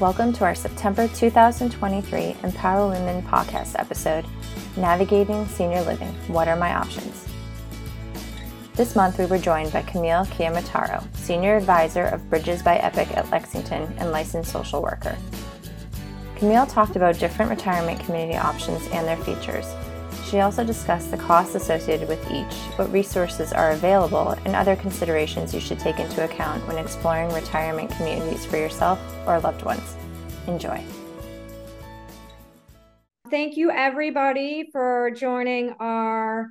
Welcome to our September 2023 Empower Women podcast episode Navigating Senior Living What Are My Options? This month, we were joined by Camille Ciarametaro, Senior Advisor of Bridges by Epoch at Lexington and licensed social worker. Camille talked about different retirement community options and their features. She also discussed the costs associated with each, what resources are available, and other considerations you should take into account when exploring retirement communities for yourself or loved ones. Enjoy. Thank you, everybody, for joining our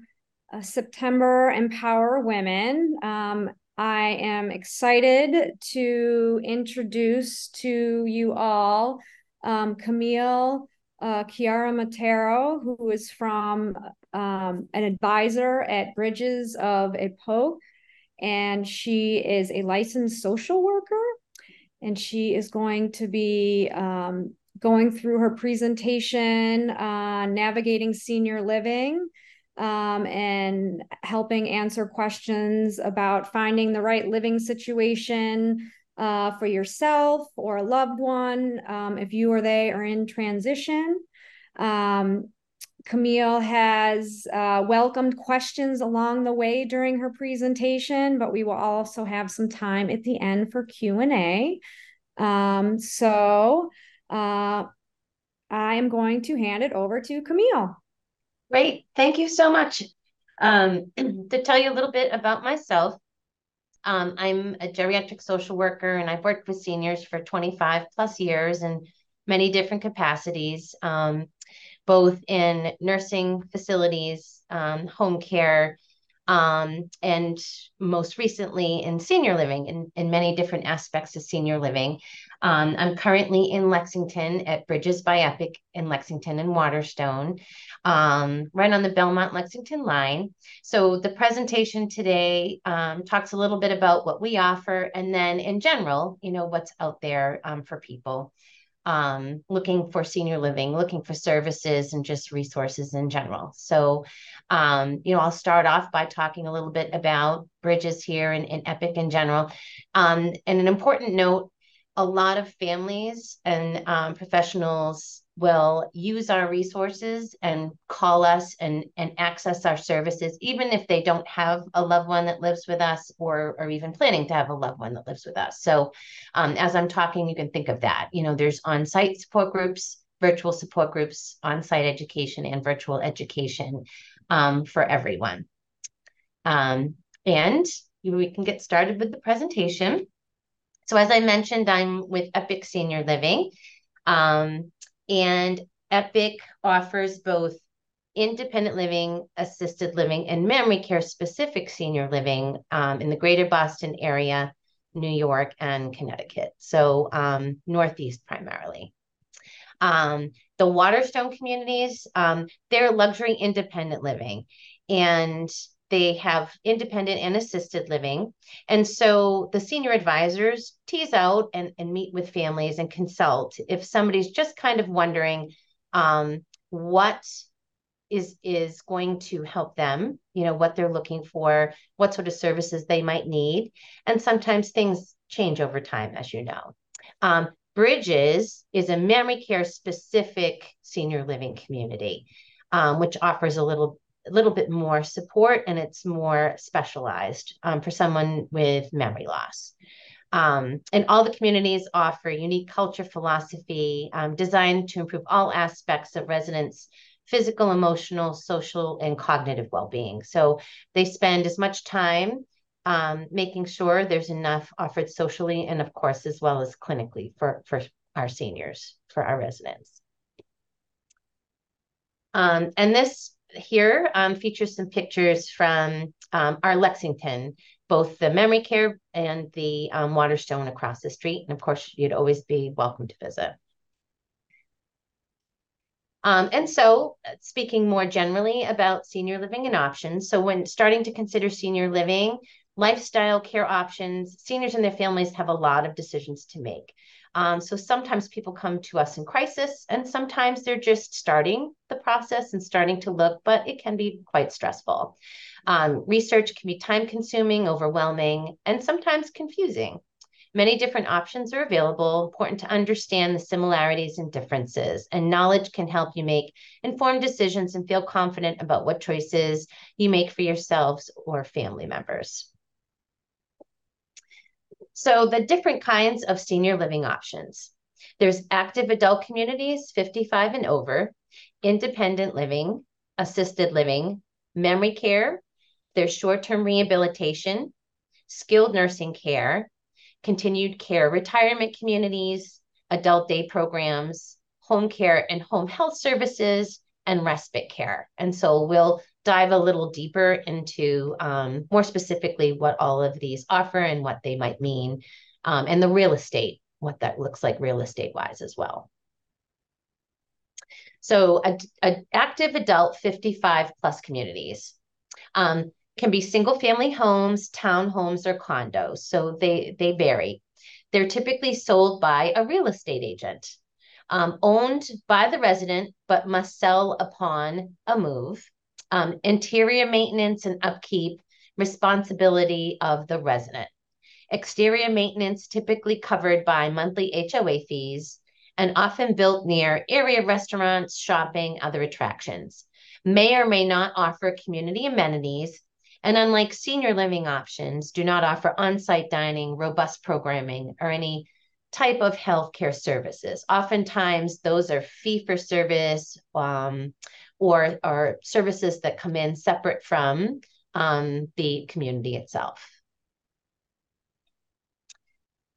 uh, September Empower Women. Um, I am excited to introduce to you all um, Camille uh, Matero, who is from um, an advisor at Bridges of Epoch, and she is a licensed social worker, and she is going to be um, going through her presentation on navigating senior living. Um, and helping answer questions about finding the right living situation, uh, for yourself or a loved one um, if you or they are in transition. Um, Camille has uh, welcomed questions along the way during her presentation, but we will also have some time at the end for Q&A. Um, so uh, I am going to hand it over to Camille. Great. Thank you so much. Um, to tell you a little bit about myself, um, I'm a geriatric social worker and I've worked with seniors for 25 plus years in many different capacities, um, both in nursing facilities, um, home care, um, and most recently in senior living, in, in many different aspects of senior living. Um, I'm currently in Lexington at Bridges by Epoch in Lexington and Waterstone, um, right on the Belmont Lexington line. So the presentation today um, talks a little bit about what we offer, and then in general, you know, what's out there um, for people um, looking for senior living, looking for services, and just resources in general. So, um, you know, I'll start off by talking a little bit about bridges here and, and Epoch in general. And an important note a lot of families and um, professionals will use our resources and call us and, and access our services, even if they don't have a loved one that lives with us or, or even planning to have a loved one that lives with us. So um, as I'm talking, you can think of that. You know, there's on-site support groups, virtual support groups, on-site education, and virtual education um, for everyone. Um, and we can get started with the presentation. So as I mentioned, I'm with Epoch Senior Living. Um, and Epoch offers both independent living, assisted living, and memory care specific senior living um, in the greater Boston area, New York, and Connecticut. So um, Northeast primarily. Um, the Waterstone communities, um, they're luxury independent living. And they have independent and assisted living. And so the senior advisors tease out and, and meet with families and consult if somebody's just kind of wondering um, what is is going to help them you know what they're looking for what sort of services they might need and sometimes things change over time as you know um, bridges is a memory care specific senior living community um, which offers a little a little bit more support and it's more specialized um, for someone with memory loss. Um, and all the communities offer unique culture philosophy um, designed to improve all aspects of residents' physical, emotional, social, and cognitive well being. So they spend as much time um, making sure there's enough offered socially and, of course, as well as clinically for, for our seniors, for our residents. Um, and this here um, features some pictures from um, our Lexington, both the memory care and the um, Waterstone across the street. And of course, you'd always be welcome to visit. Um, and so, uh, speaking more generally about senior living and options, so when starting to consider senior living, lifestyle care options, seniors and their families have a lot of decisions to make. Um, so sometimes people come to us in crisis, and sometimes they're just starting the process and starting to look, but it can be quite stressful. Um, research can be time consuming, overwhelming, and sometimes confusing. Many different options are available. Important to understand the similarities and differences, and knowledge can help you make informed decisions and feel confident about what choices you make for yourselves or family members. So, the different kinds of senior living options there's active adult communities, 55 and over, independent living, assisted living, memory care, there's short term rehabilitation, skilled nursing care, continued care retirement communities, adult day programs, home care and home health services, and respite care. And so we'll dive a little deeper into um, more specifically what all of these offer and what they might mean, um, and the real estate, what that looks like real estate wise as well. So, a, a active adult 55 plus communities. Um, can be single family homes, townhomes, or condos. So they, they vary. They're typically sold by a real estate agent, um, owned by the resident, but must sell upon a move. Um, interior maintenance and upkeep, responsibility of the resident. Exterior maintenance typically covered by monthly HOA fees and often built near area restaurants, shopping, other attractions. May or may not offer community amenities and unlike senior living options, do not offer on site dining, robust programming, or any type of healthcare services. Oftentimes, those are fee for service um, or, or services that come in separate from um, the community itself.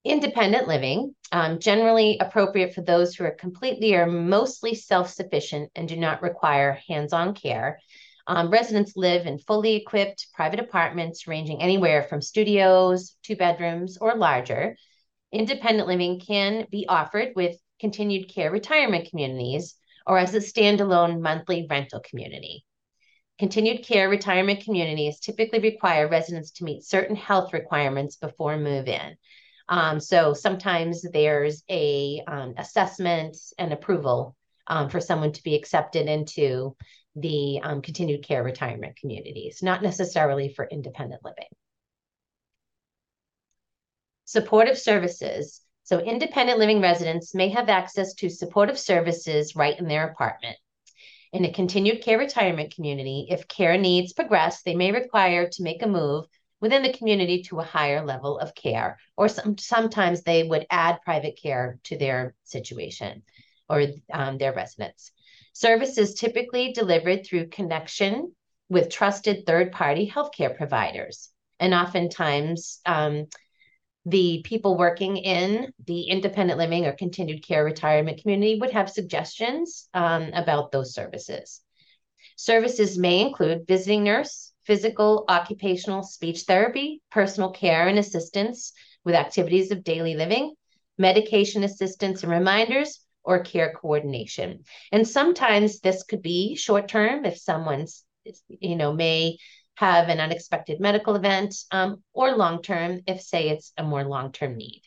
Independent living, um, generally appropriate for those who are completely or mostly self sufficient and do not require hands on care. Um, residents live in fully equipped private apartments ranging anywhere from studios, two bedrooms, or larger. Independent living can be offered with continued care retirement communities or as a standalone monthly rental community. Continued care retirement communities typically require residents to meet certain health requirements before move in. Um, so sometimes there's a um, assessment and approval um, for someone to be accepted into the um, continued care retirement communities, not necessarily for independent living. Supportive services. So independent living residents may have access to supportive services right in their apartment. In a continued care retirement community, if care needs progress, they may require to make a move within the community to a higher level of care, or some, sometimes they would add private care to their situation or um, their residents. Service is typically delivered through connection with trusted third party healthcare providers. And oftentimes, um, the people working in the independent living or continued care retirement community would have suggestions um, about those services. Services may include visiting nurse, physical, occupational, speech therapy, personal care and assistance with activities of daily living, medication assistance and reminders, or care coordination. And sometimes this could be short term if someone's, you know, may have an unexpected medical event, um, or long term if, say, it's a more long term need.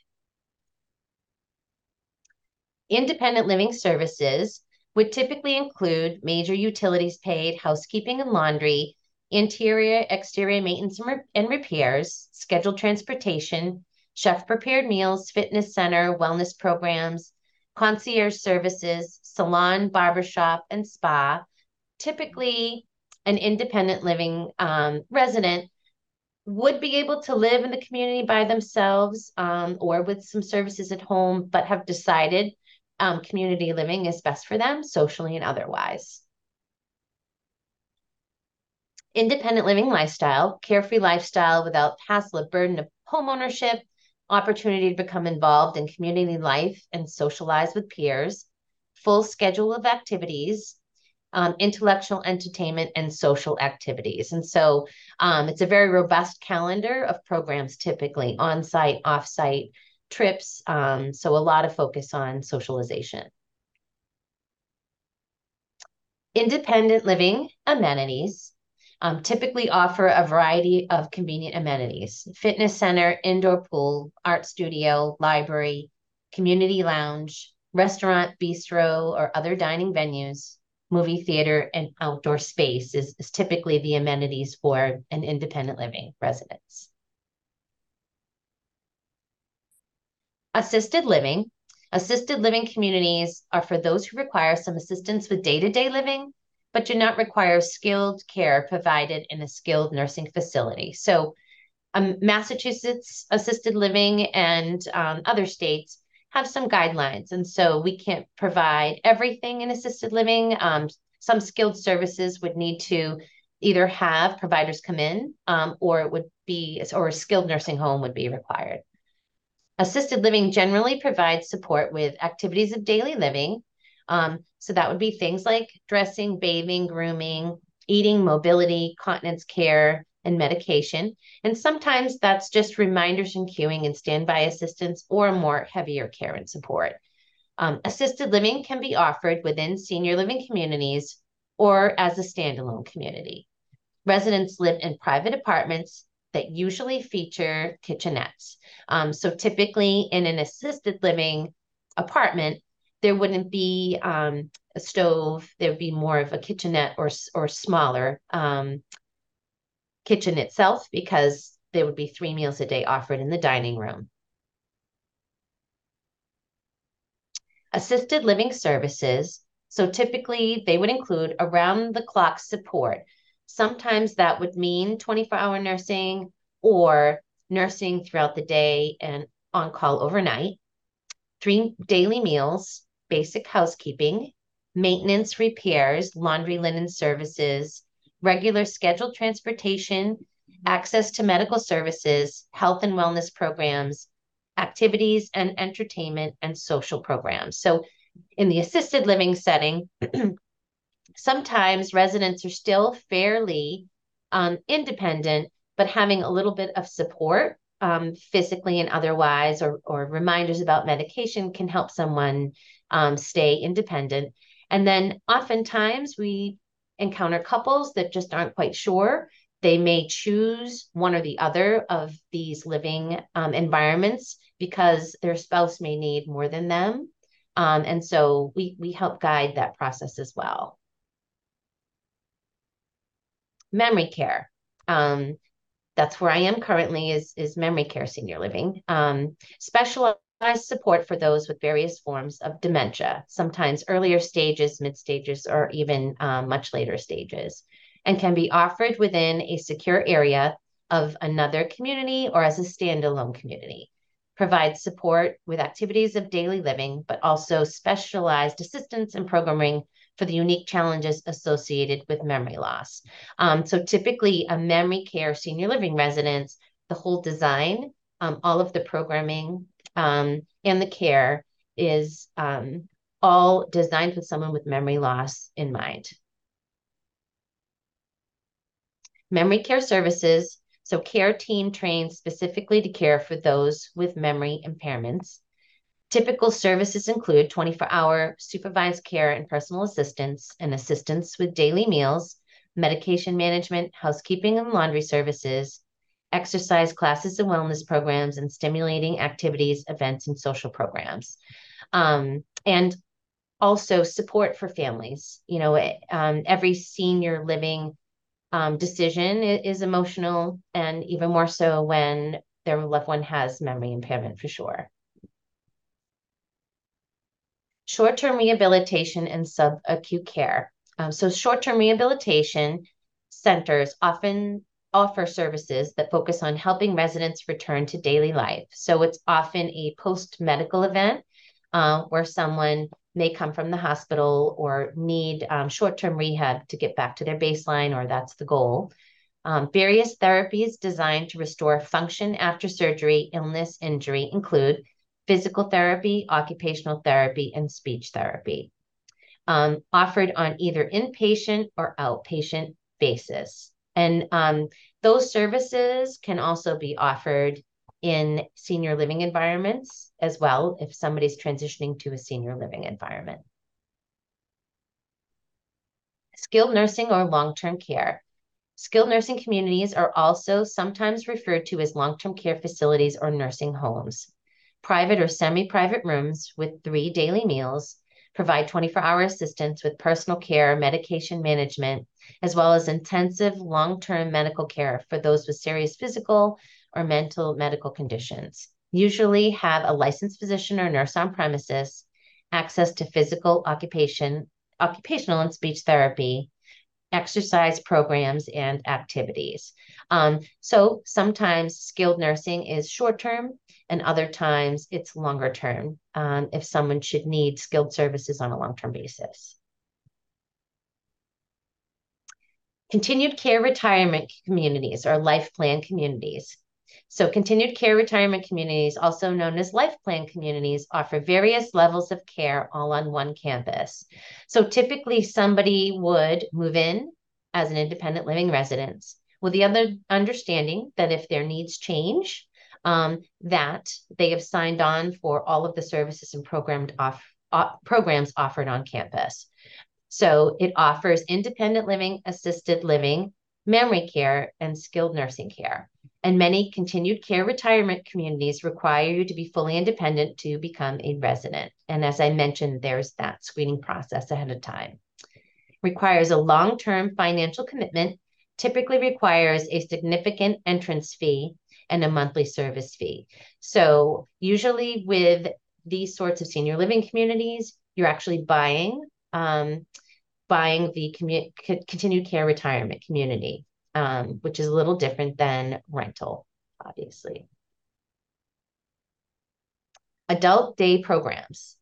Independent living services would typically include major utilities paid, housekeeping and laundry, interior, exterior maintenance and, re and repairs, scheduled transportation, chef prepared meals, fitness center, wellness programs, concierge services, salon, barbershop, and spa. Typically, an independent living um, resident would be able to live in the community by themselves um, or with some services at home, but have decided um, community living is best for them, socially and otherwise. Independent living lifestyle, carefree lifestyle without hassle or burden of home ownership, opportunity to become involved in community life and socialize with peers, full schedule of activities, um, intellectual entertainment, and social activities. And so um, it's a very robust calendar of programs, typically on site, off site trips. Um, so a lot of focus on socialization. Independent living amenities um, typically offer a variety of convenient amenities fitness center, indoor pool, art studio, library, community lounge, restaurant, bistro, or other dining venues, movie theater, and outdoor space is, is typically the amenities for an independent living residence. Assisted living. Assisted living communities are for those who require some assistance with day to day living, but do not require skilled care provided in a skilled nursing facility. So, um, Massachusetts assisted living and um, other states have some guidelines. And so we can't provide everything in assisted living. Um, some skilled services would need to either have providers come in um, or it would be, or a skilled nursing home would be required. Assisted living generally provides support with activities of daily living. Um, so that would be things like dressing, bathing, grooming, eating, mobility, continence care, and medication. And sometimes that's just reminders and cueing and standby assistance or more heavier care and support. Um, assisted living can be offered within senior living communities or as a standalone community. Residents live in private apartments that usually feature kitchenettes. Um, so typically in an assisted living apartment, there wouldn't be um, a stove. There would be more of a kitchenette or or smaller um, kitchen itself because there would be three meals a day offered in the dining room. Assisted living services. So typically they would include around the clock support. Sometimes that would mean 24 hour nursing or nursing throughout the day and on call overnight, three daily meals, basic housekeeping, maintenance, repairs, laundry, linen services, regular scheduled transportation, access to medical services, health and wellness programs, activities and entertainment, and social programs. So, in the assisted living setting, sometimes residents are still fairly um, independent, but having a little bit of support um, physically and otherwise, or, or reminders about medication can help someone um, stay independent. And then oftentimes we encounter couples that just aren't quite sure. They may choose one or the other of these living um, environments because their spouse may need more than them. Um, and so we, we help guide that process as well. Memory care. Um, that's where I am currently is, is memory care senior living. Um, specialized support for those with various forms of dementia, sometimes earlier stages, mid stages, or even um, much later stages, and can be offered within a secure area of another community or as a standalone community. Provides support with activities of daily living, but also specialized assistance and programming for the unique challenges associated with memory loss. Um, so, typically, a memory care senior living residence, the whole design, um, all of the programming, um, and the care is um, all designed with someone with memory loss in mind. Memory care services. So care team trained specifically to care for those with memory impairments. Typical services include 24 hour supervised care and personal assistance and assistance with daily meals, medication management, housekeeping and laundry services, exercise classes and wellness programs, and stimulating activities, events, and social programs. Um, and also support for families. You know, um, every senior living um, decision is, is emotional, and even more so when their loved one has memory impairment for sure. Short term rehabilitation and subacute care. Um, so, short term rehabilitation centers often offer services that focus on helping residents return to daily life. So it's often a post medical event uh, where someone may come from the hospital or need um, short term rehab to get back to their baseline, or that's the goal. Um, various therapies designed to restore function after surgery, illness, injury include physical therapy, occupational therapy, and speech therapy, um, offered on either inpatient or outpatient basis. And um, those services can also be offered in senior living environments as well if somebody's transitioning to a senior living environment. Skilled nursing or long-term care. Skilled nursing communities are also sometimes referred to as long-term care facilities or nursing homes. Private or semi-private rooms with three daily meals provide 24 hour assistance with personal care, medication management, as well as intensive long term medical care for those with serious physical or mental medical conditions. usually have a licensed physician or nurse on premises, access to physical occupation, occupational and speech therapy, exercise programs and activities. Um, so sometimes skilled nursing is short term, and other times it's longer term um, if someone should need skilled services on a long term basis. Continued care retirement communities or life plan communities. So, continued care retirement communities, also known as life plan communities, offer various levels of care all on one campus. So, typically, somebody would move in as an independent living residence with the other understanding that if their needs change, um, that they have signed on for all of the services and programmed off, programs offered on campus. So it offers independent living, assisted living, memory care, and skilled nursing care. And many continued care retirement communities require you to be fully independent to become a resident. And as I mentioned, there's that screening process ahead of time requires a long term financial commitment, typically requires a significant entrance fee and a monthly service fee. So, usually with these sorts of senior living communities, you're actually buying um, buying the commu- continued care retirement community, um, which is a little different than rental, obviously. Adult day programs.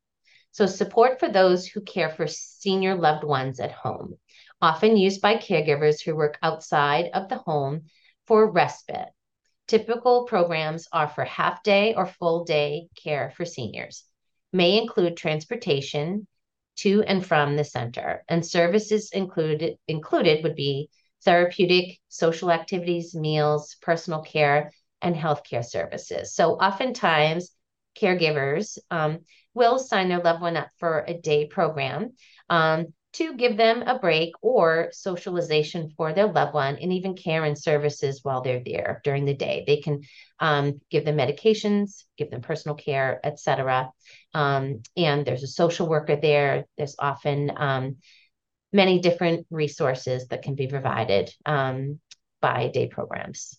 So, support for those who care for senior loved ones at home, often used by caregivers who work outside of the home for respite. Typical programs offer half day or full day care for seniors, may include transportation to and from the center, and services included, included would be therapeutic, social activities, meals, personal care, and healthcare services. So, oftentimes, caregivers um, will sign their loved one up for a day program um, to give them a break or socialization for their loved one and even care and services while they're there during the day. They can um, give them medications, give them personal care, etc. Um, and there's a social worker there. There's often um, many different resources that can be provided um, by day programs.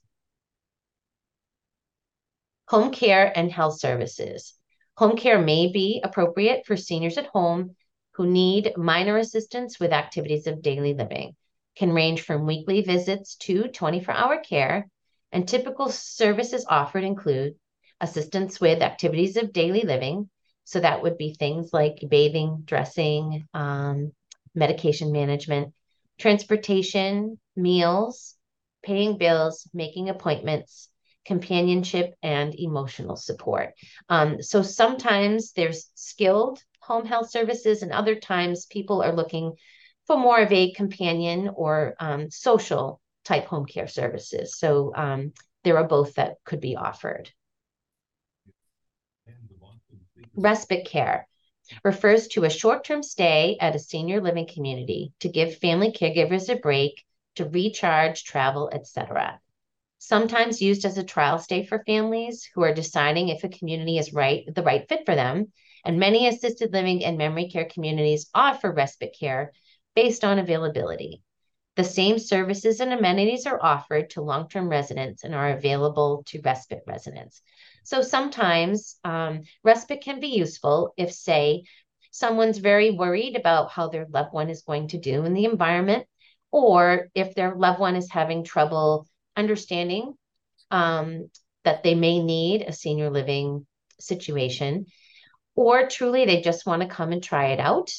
Home care and health services. Home care may be appropriate for seniors at home who need minor assistance with activities of daily living, can range from weekly visits to 24 hour care, and typical services offered include assistance with activities of daily living. So that would be things like bathing, dressing, um, medication management, transportation, meals, paying bills, making appointments, companionship, and emotional support. Um, so sometimes there's skilled home health services, and other times people are looking for more of a companion or um, social type home care services. So um, there are both that could be offered. Respite care refers to a short term stay at a senior living community to give family caregivers a break to recharge, travel, etc sometimes used as a trial stay for families who are deciding if a community is right the right fit for them and many assisted living and memory care communities offer respite care based on availability. The same services and amenities are offered to long-term residents and are available to respite residents so sometimes um, respite can be useful if say someone's very worried about how their loved one is going to do in the environment or if their loved one is having trouble understanding um, that they may need a senior living situation, or truly they just want to come and try it out.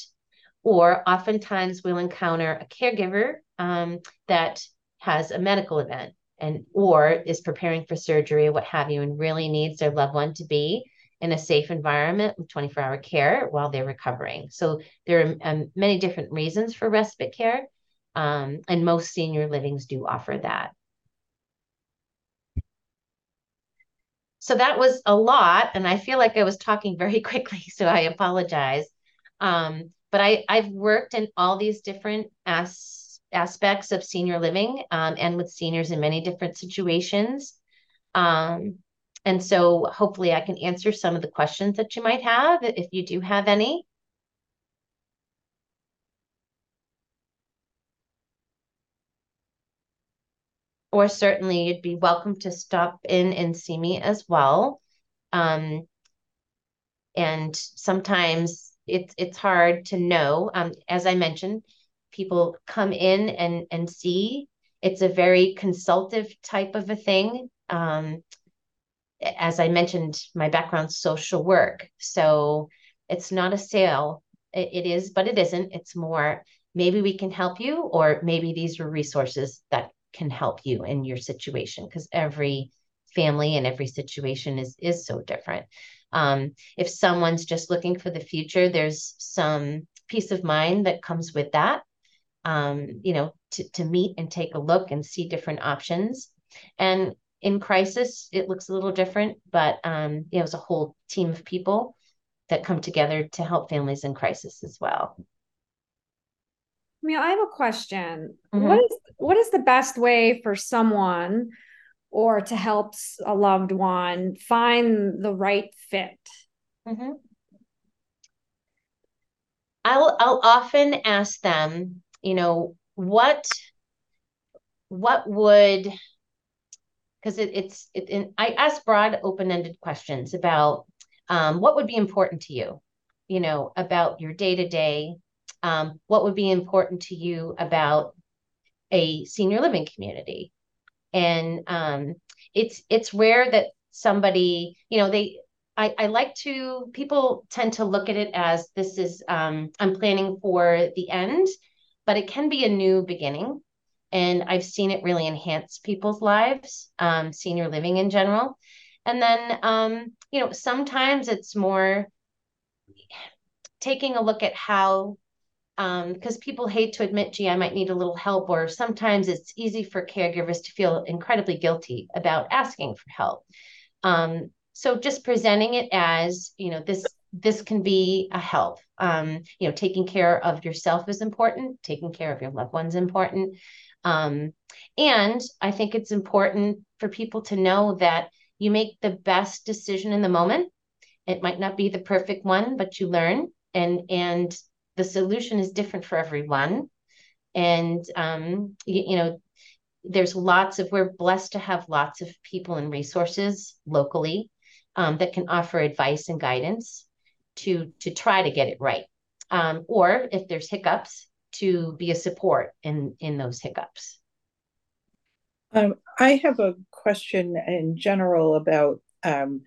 Or oftentimes we'll encounter a caregiver um, that has a medical event and or is preparing for surgery what have you and really needs their loved one to be in a safe environment with 24 hour care while they're recovering. So there are um, many different reasons for respite care, um, and most senior livings do offer that. so that was a lot and i feel like i was talking very quickly so i apologize um, but I, i've worked in all these different as, aspects of senior living um, and with seniors in many different situations um, and so hopefully i can answer some of the questions that you might have if you do have any or certainly you'd be welcome to stop in and see me as well. Um, and sometimes it's it's hard to know. Um, as I mentioned, people come in and and see. It's a very consultative type of a thing. Um, as I mentioned, my background social work, so it's not a sale. It, it is, but it isn't. It's more maybe we can help you, or maybe these are resources that can help you in your situation because every family and every situation is is so different. Um, if someone's just looking for the future, there's some peace of mind that comes with that. Um, you know, to, to meet and take a look and see different options. And in crisis, it looks a little different, but um, you know, it's a whole team of people that come together to help families in crisis as well. I mean, I have a question. Mm-hmm. What is what is the best way for someone or to help a loved one find the right fit? Mm-hmm. I'll I'll often ask them, you know, what what would because it, it's it, it, I ask broad open-ended questions about um, what would be important to you, you know, about your day-to-day, um, what would be important to you about a senior living community? And um, it's it's rare that somebody you know they I, I like to people tend to look at it as this is um, i'm planning for the end but it can be a new beginning and i've seen it really enhance people's lives um, senior living in general and then um, you know sometimes it's more taking a look at how because um, people hate to admit, gee, I might need a little help, or sometimes it's easy for caregivers to feel incredibly guilty about asking for help. Um, so just presenting it as, you know, this this can be a help. Um, you know, taking care of yourself is important. Taking care of your loved ones important. Um, and I think it's important for people to know that you make the best decision in the moment. It might not be the perfect one, but you learn and and the solution is different for everyone. And, um, you, you know, there's lots of, we're blessed to have lots of people and resources locally um, that can offer advice and guidance to, to try to get it right. Um, or if there's hiccups, to be a support in, in those hiccups. Um, I have a question in general about um,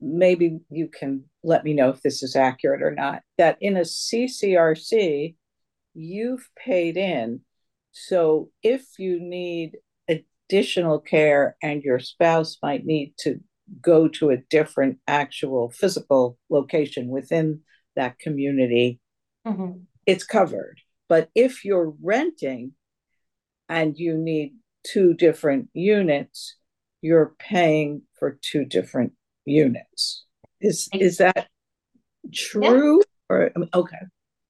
maybe you can let me know if this is accurate or not, that in a CCRC, you've paid in. So if you need additional care and your spouse might need to go to a different actual physical location within that community, mm-hmm. it's covered. But if you're renting and you need two different units, you're paying for two different units. Is is that true? Yeah. Or okay.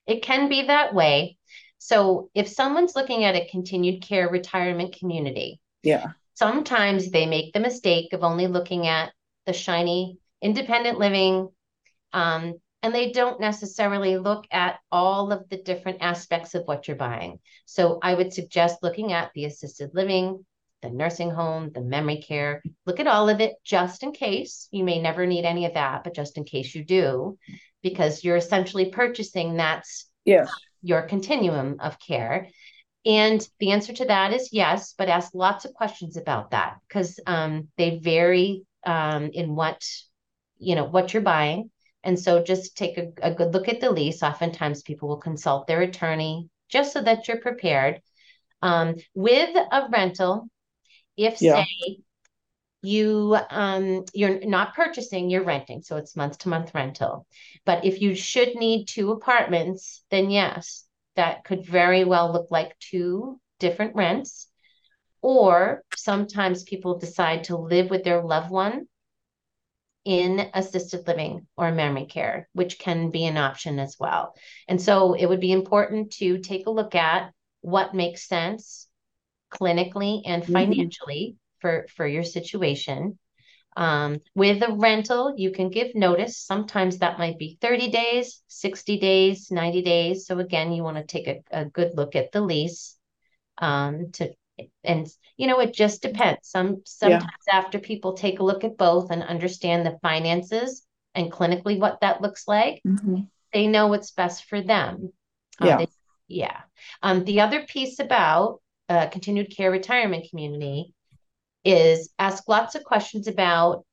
It can be that way. So if someone's looking at a continued care retirement community, yeah. Sometimes they make the mistake of only looking at the shiny independent living um, and they don't necessarily look at all of the different aspects of what you're buying. So I would suggest looking at the assisted living, the nursing home, the memory care. Look at all of it just in case. You may never need any of that, but just in case you do, because you're essentially purchasing that's yes. your continuum of care. And the answer to that is yes, but ask lots of questions about that because um, they vary um, in what you know what you're buying. And so just take a, a good look at the lease. Oftentimes people will consult their attorney just so that you're prepared. Um, with a rental, if yeah. say you um you're not purchasing you're renting so it's month to month rental but if you should need two apartments then yes that could very well look like two different rents or sometimes people decide to live with their loved one in assisted living or memory care which can be an option as well and so it would be important to take a look at what makes sense clinically and mm-hmm. financially mm-hmm. for for your situation um, with a rental you can give notice. Sometimes that might be 30 days 60 days 90 days. So again you want to take a, a good look at the lease um, to and you know it just depends. Some sometimes yeah. after people take a look at both and understand the finances and clinically what that looks like mm-hmm. they know what's best for them. Uh, yeah. they, yeah. Um the other piece about uh, continued care retirement community is ask lots of questions about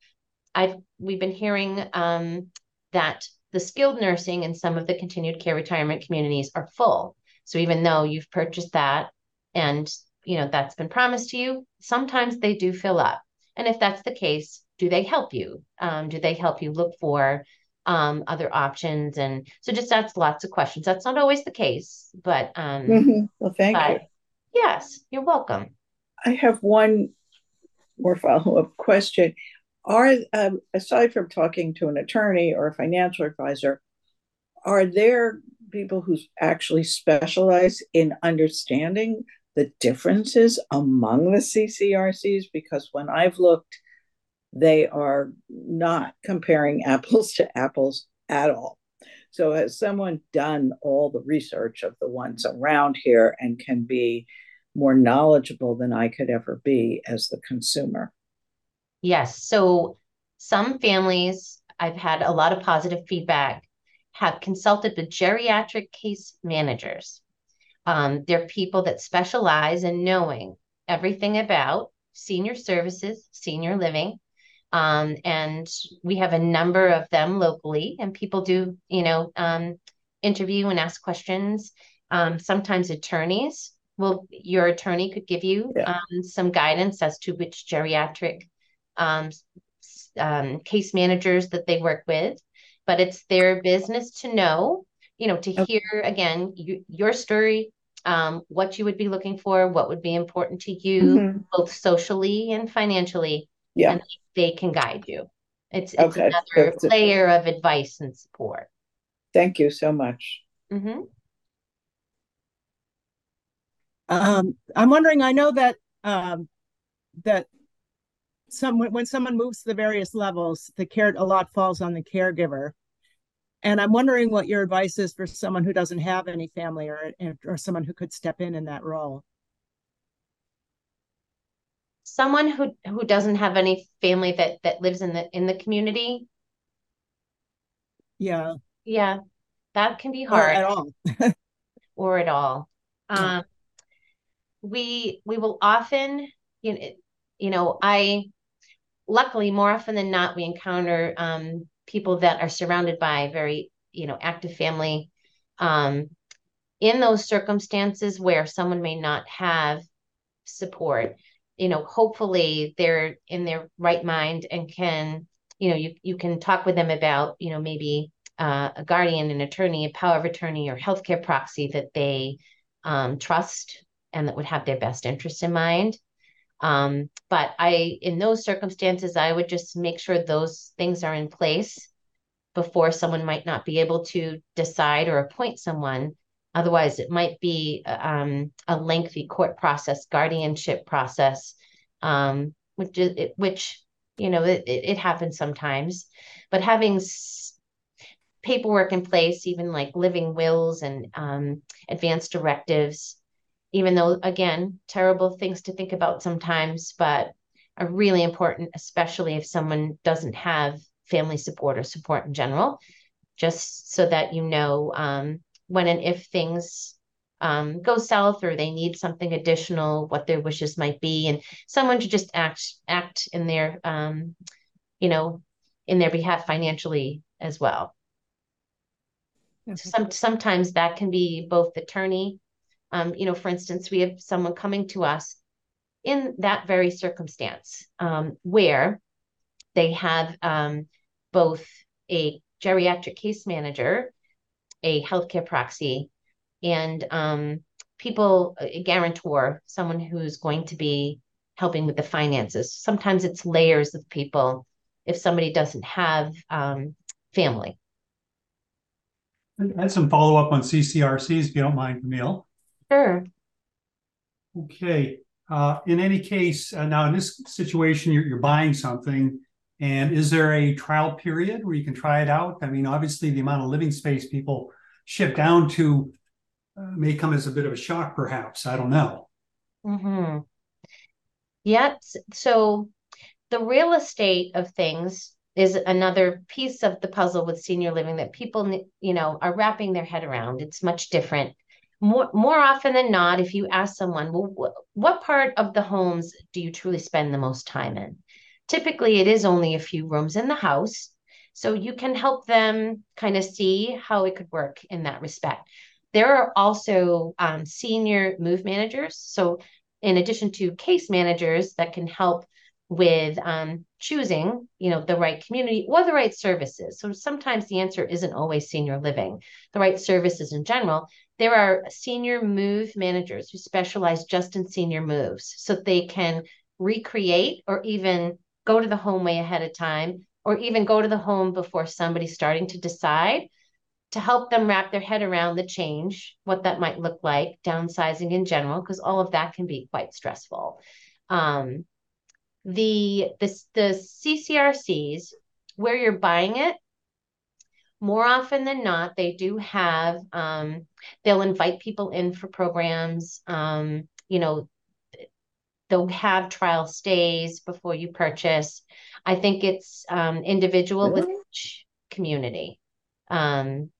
i've we've been hearing um that the skilled nursing and some of the continued care retirement communities are full. So even though you've purchased that and you know that's been promised to you sometimes they do fill up. And if that's the case do they help you? Um, do they help you look for um, other options? And so just ask lots of questions. That's not always the case but um, mm-hmm. well thank you. yes you're welcome. I have one more follow-up question are um, aside from talking to an attorney or a financial advisor are there people who actually specialize in understanding the differences among the CCRCs because when I've looked, they are not comparing apples to apples at all. So, has someone done all the research of the ones around here and can be more knowledgeable than I could ever be as the consumer? Yes. So, some families, I've had a lot of positive feedback, have consulted with geriatric case managers um, they're people that specialize in knowing everything about senior services, senior living. Um, and we have a number of them locally, and people do, you know, um, interview and ask questions. Um, sometimes attorneys will, your attorney could give you yeah. Um, some guidance as to which geriatric um, um, case managers that they work with. But it's their business to know you know, to hear again you, your story, um, what you would be looking for, what would be important to you, mm-hmm. both socially and financially. Yeah. And they can guide you. It's, it's okay. another That's layer it. of advice and support. Thank you so much. Mm-hmm. Um, I'm wondering, I know that um, that some when someone moves to the various levels, the care a lot falls on the caregiver. And I'm wondering what your advice is for someone who doesn't have any family or or someone who could step in in that role. Someone who who doesn't have any family that that lives in the in the community. Yeah. Yeah. That can be hard. Or at all. or at all. Um we we will often you know, you know I luckily more often than not we encounter um people that are surrounded by very you know active family. Um, in those circumstances where someone may not have support you know hopefully they're in their right mind and can you know you, you can talk with them about you know maybe uh, a guardian an attorney a power of attorney or healthcare proxy that they um, trust and that would have their best interest in mind um, but I, in those circumstances, I would just make sure those things are in place before someone might not be able to decide or appoint someone. Otherwise, it might be um, a lengthy court process, guardianship process, um, which is which you know it, it happens sometimes. But having s- paperwork in place, even like living wills and um, directives, even though again terrible things to think about sometimes but are really important especially if someone doesn't have family support or support in general just so that you know um, when and if things um, go south or they need something additional what their wishes might be and someone to just act act in their um, you know in their behalf financially as well okay. Some, sometimes that can be both attorney um, you know, for instance, we have someone coming to us in that very circumstance um, where they have um, both a geriatric case manager, a healthcare proxy, and um, people, a guarantor, someone who's going to be helping with the finances. Sometimes it's layers of people if somebody doesn't have um, family. I had some follow up on CCRCs, if you don't mind, Camille. Sure. Okay. Uh, in any case, uh, now in this situation, you're, you're buying something, and is there a trial period where you can try it out? I mean, obviously, the amount of living space people ship down to uh, may come as a bit of a shock, perhaps. I don't know. Mm-hmm. Yep. So the real estate of things is another piece of the puzzle with senior living that people, you know, are wrapping their head around. It's much different. More, more often than not, if you ask someone, well, wh- what part of the homes do you truly spend the most time in? Typically, it is only a few rooms in the house. So you can help them kind of see how it could work in that respect. There are also um, senior move managers. So, in addition to case managers that can help with um, choosing, you know, the right community or the right services. So sometimes the answer isn't always senior living, the right services in general. There are senior move managers who specialize just in senior moves, so they can recreate or even go to the home way ahead of time, or even go to the home before somebody's starting to decide to help them wrap their head around the change, what that might look like, downsizing in general, because all of that can be quite stressful. Um, the the the CCRCs where you're buying it more often than not they do have um, they'll invite people in for programs um, you know they'll have trial stays before you purchase. I think it's um, individual really? with each community um,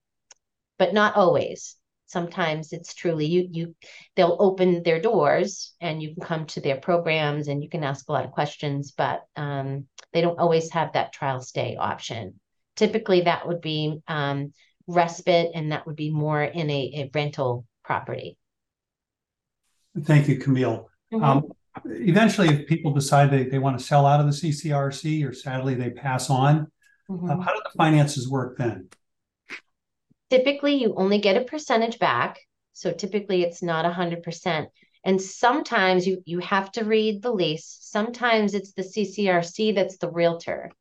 but not always. Sometimes it's truly you you they'll open their doors and you can come to their programs and you can ask a lot of questions but um, they don't always have that trial stay option typically that would be um, respite and that would be more in a, a rental property thank you camille mm-hmm. um, eventually if people decide they, they want to sell out of the ccrc or sadly they pass on mm-hmm. uh, how do the finances work then typically you only get a percentage back. So typically it's not 100%. And sometimes you, you have to read the lease. Sometimes it's the CCRC that's the realtor.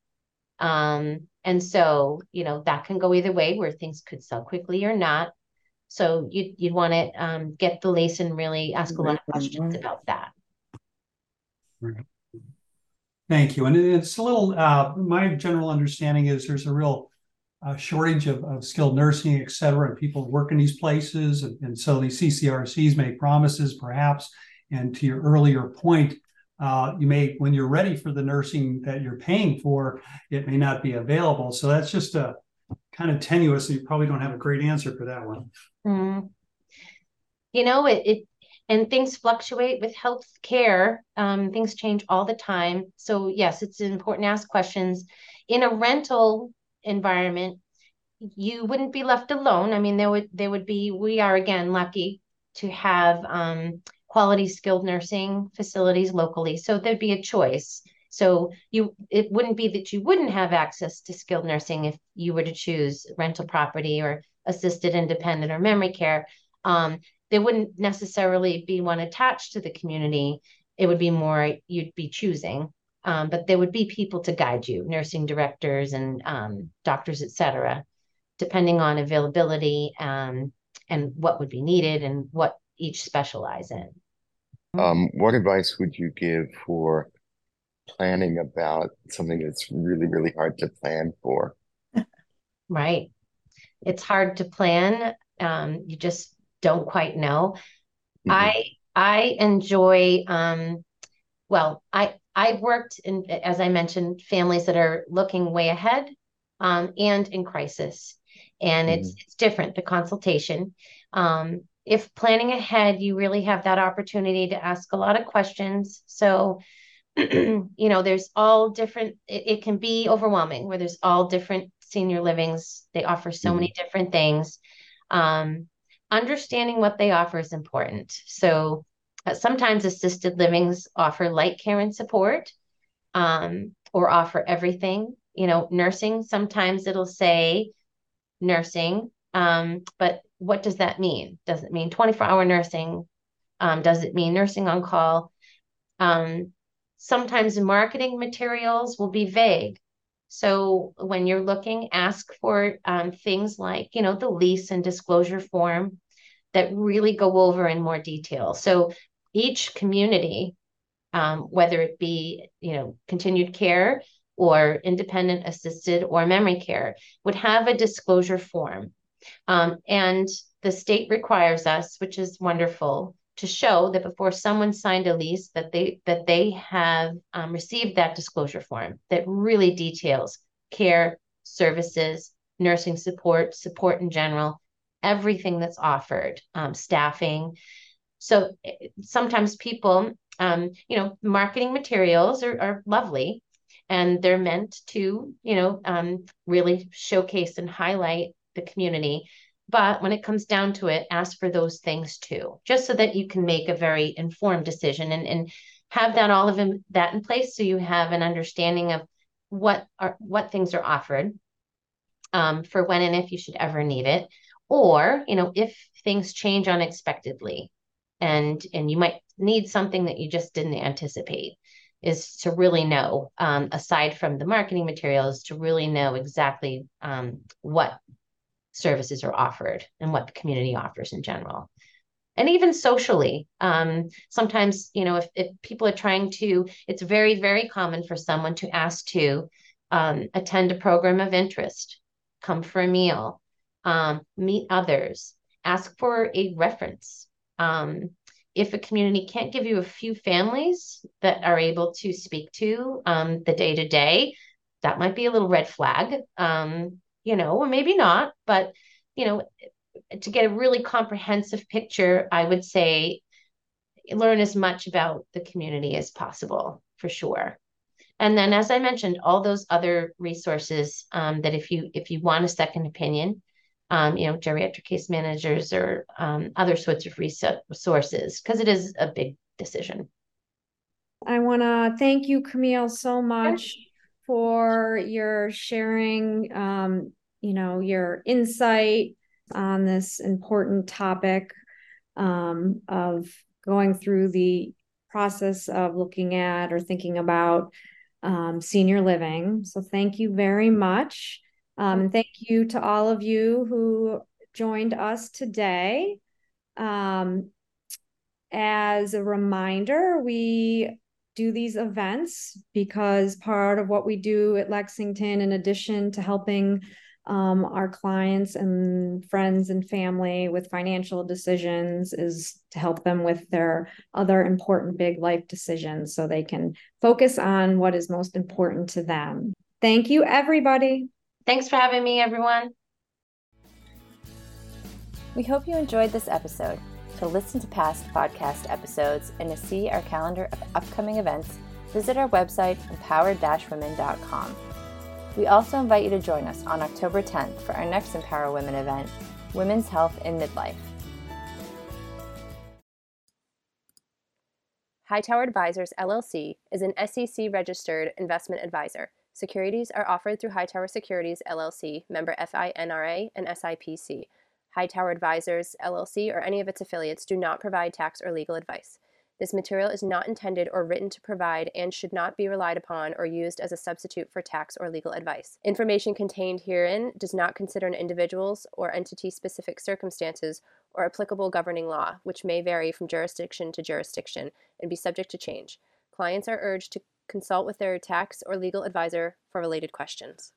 Um, and so, you know, that can go either way where things could sell quickly or not. So you'd, you'd want to um, get the lease and really ask a lot of questions about that. Thank you. And it's a little, uh, my general understanding is there's a real uh, shortage of, of, skilled nursing, et cetera, and people work in these places. And, and, so these CCRCs make promises, perhaps. And to your earlier point, uh, you may, when you're ready for the nursing that you're paying for, it may not be available. So that's just a kind of tenuous. And you probably don't have a great answer for that one. Mm. You know, it, it and things fluctuate with health care. Um, things change all the time. So yes, it's important to ask questions. In a rental environment, you wouldn't be left alone. I mean, there would there would be. We are again lucky to have um, quality skilled nursing facilities locally, so there'd be a choice. So you it wouldn't be that you wouldn't have access to skilled nursing if you were to choose rental property or assisted independent or memory care. Um, there wouldn't necessarily be one attached to the community. It would be more you'd be choosing um, but there would be people to guide you, nursing directors and um, doctors, et cetera, depending on availability um, and what would be needed and what each specialize in. Um, what advice would you give for planning about something that's really, really hard to plan for? right. It's hard to plan. Um, you just don't quite know. Mm-hmm. I I enjoy um, well, I I've worked in, as I mentioned, families that are looking way ahead um, and in crisis. And mm-hmm. it's it's different, the consultation. Um, if planning ahead, you really have that opportunity to ask a lot of questions. So, you know, there's all different, it, it, can be overwhelming where there's all different senior livings. They offer so mm-hmm. many different things. Um, understanding what they offer is important. So, uh, sometimes assisted livings offer light care and support um, or offer everything. You know, nursing, sometimes it'll say nursing, um, but what does that mean? Does it mean 24 hour nursing? Um, does it mean nursing on call? Um, sometimes marketing materials will be vague. So when you're looking, ask for um, things like, you know, the lease and disclosure form that really go over in more detail. So each community, um, whether it be you know continued care or independent assisted or memory care, would have a disclosure form, um, and the state requires us, which is wonderful, to show that before someone signed a lease that they that they have um, received that disclosure form that really details care services nursing support support in general everything that's offered um, staffing. So eh, sometimes people um, you know marketing materials are, are lovely and they're meant to you know um, really showcase and highlight the community but when it comes down to it, ask for those things too, just so that you can make a very informed decision and, and have that all of them, that in place so you have an understanding of what are what things are offered um, for when and if you should ever need it. Or, you know, if things change unexpectedly and and you might need something that you just didn't anticipate is to really know um, aside from the marketing materials to really know exactly um, what services are offered and what the community offers in general. And even socially um, sometimes you know if, if people are trying to it's very very common for someone to ask to um, attend a program of interest come for a meal um, meet others ask for a reference. Um, if a community can't give you a few families that are able to speak to um, the day to day that might be a little red flag. Um, you know, or maybe not, but you know, to get a really comprehensive picture, I would say learn as much about the community as possible for sure. And then, as I mentioned, all those other resources um, that if you if you want a second opinion, um, you know, geriatric case managers or um, other sorts of resources, because it is a big decision. I want to thank you, Camille, so much for your sharing, um, you know, your insight on this important topic um, of going through the process of looking at or thinking about um, senior living. So, thank you very much. Um, and thank you to all of you who joined us today. Um, as a reminder, we do these events because part of what we do at Lexington, in addition to helping um, our clients and friends and family with financial decisions, is to help them with their other important big life decisions so they can focus on what is most important to them. Thank you, everybody. Thanks for having me, everyone. We hope you enjoyed this episode. To listen to past podcast episodes and to see our calendar of upcoming events, visit our website, empowered-women.com. We also invite you to join us on October 10th for our next Empower Women event, Women's Health in Midlife. Hightower Advisors LLC is an SEC registered investment advisor. Securities are offered through Hightower Securities LLC, member FINRA and SIPC. Hightower Advisors, LLC, or any of its affiliates do not provide tax or legal advice. This material is not intended or written to provide and should not be relied upon or used as a substitute for tax or legal advice. Information contained herein does not consider an individual's or entity specific circumstances or applicable governing law, which may vary from jurisdiction to jurisdiction and be subject to change. Clients are urged to consult with their tax or legal advisor for related questions.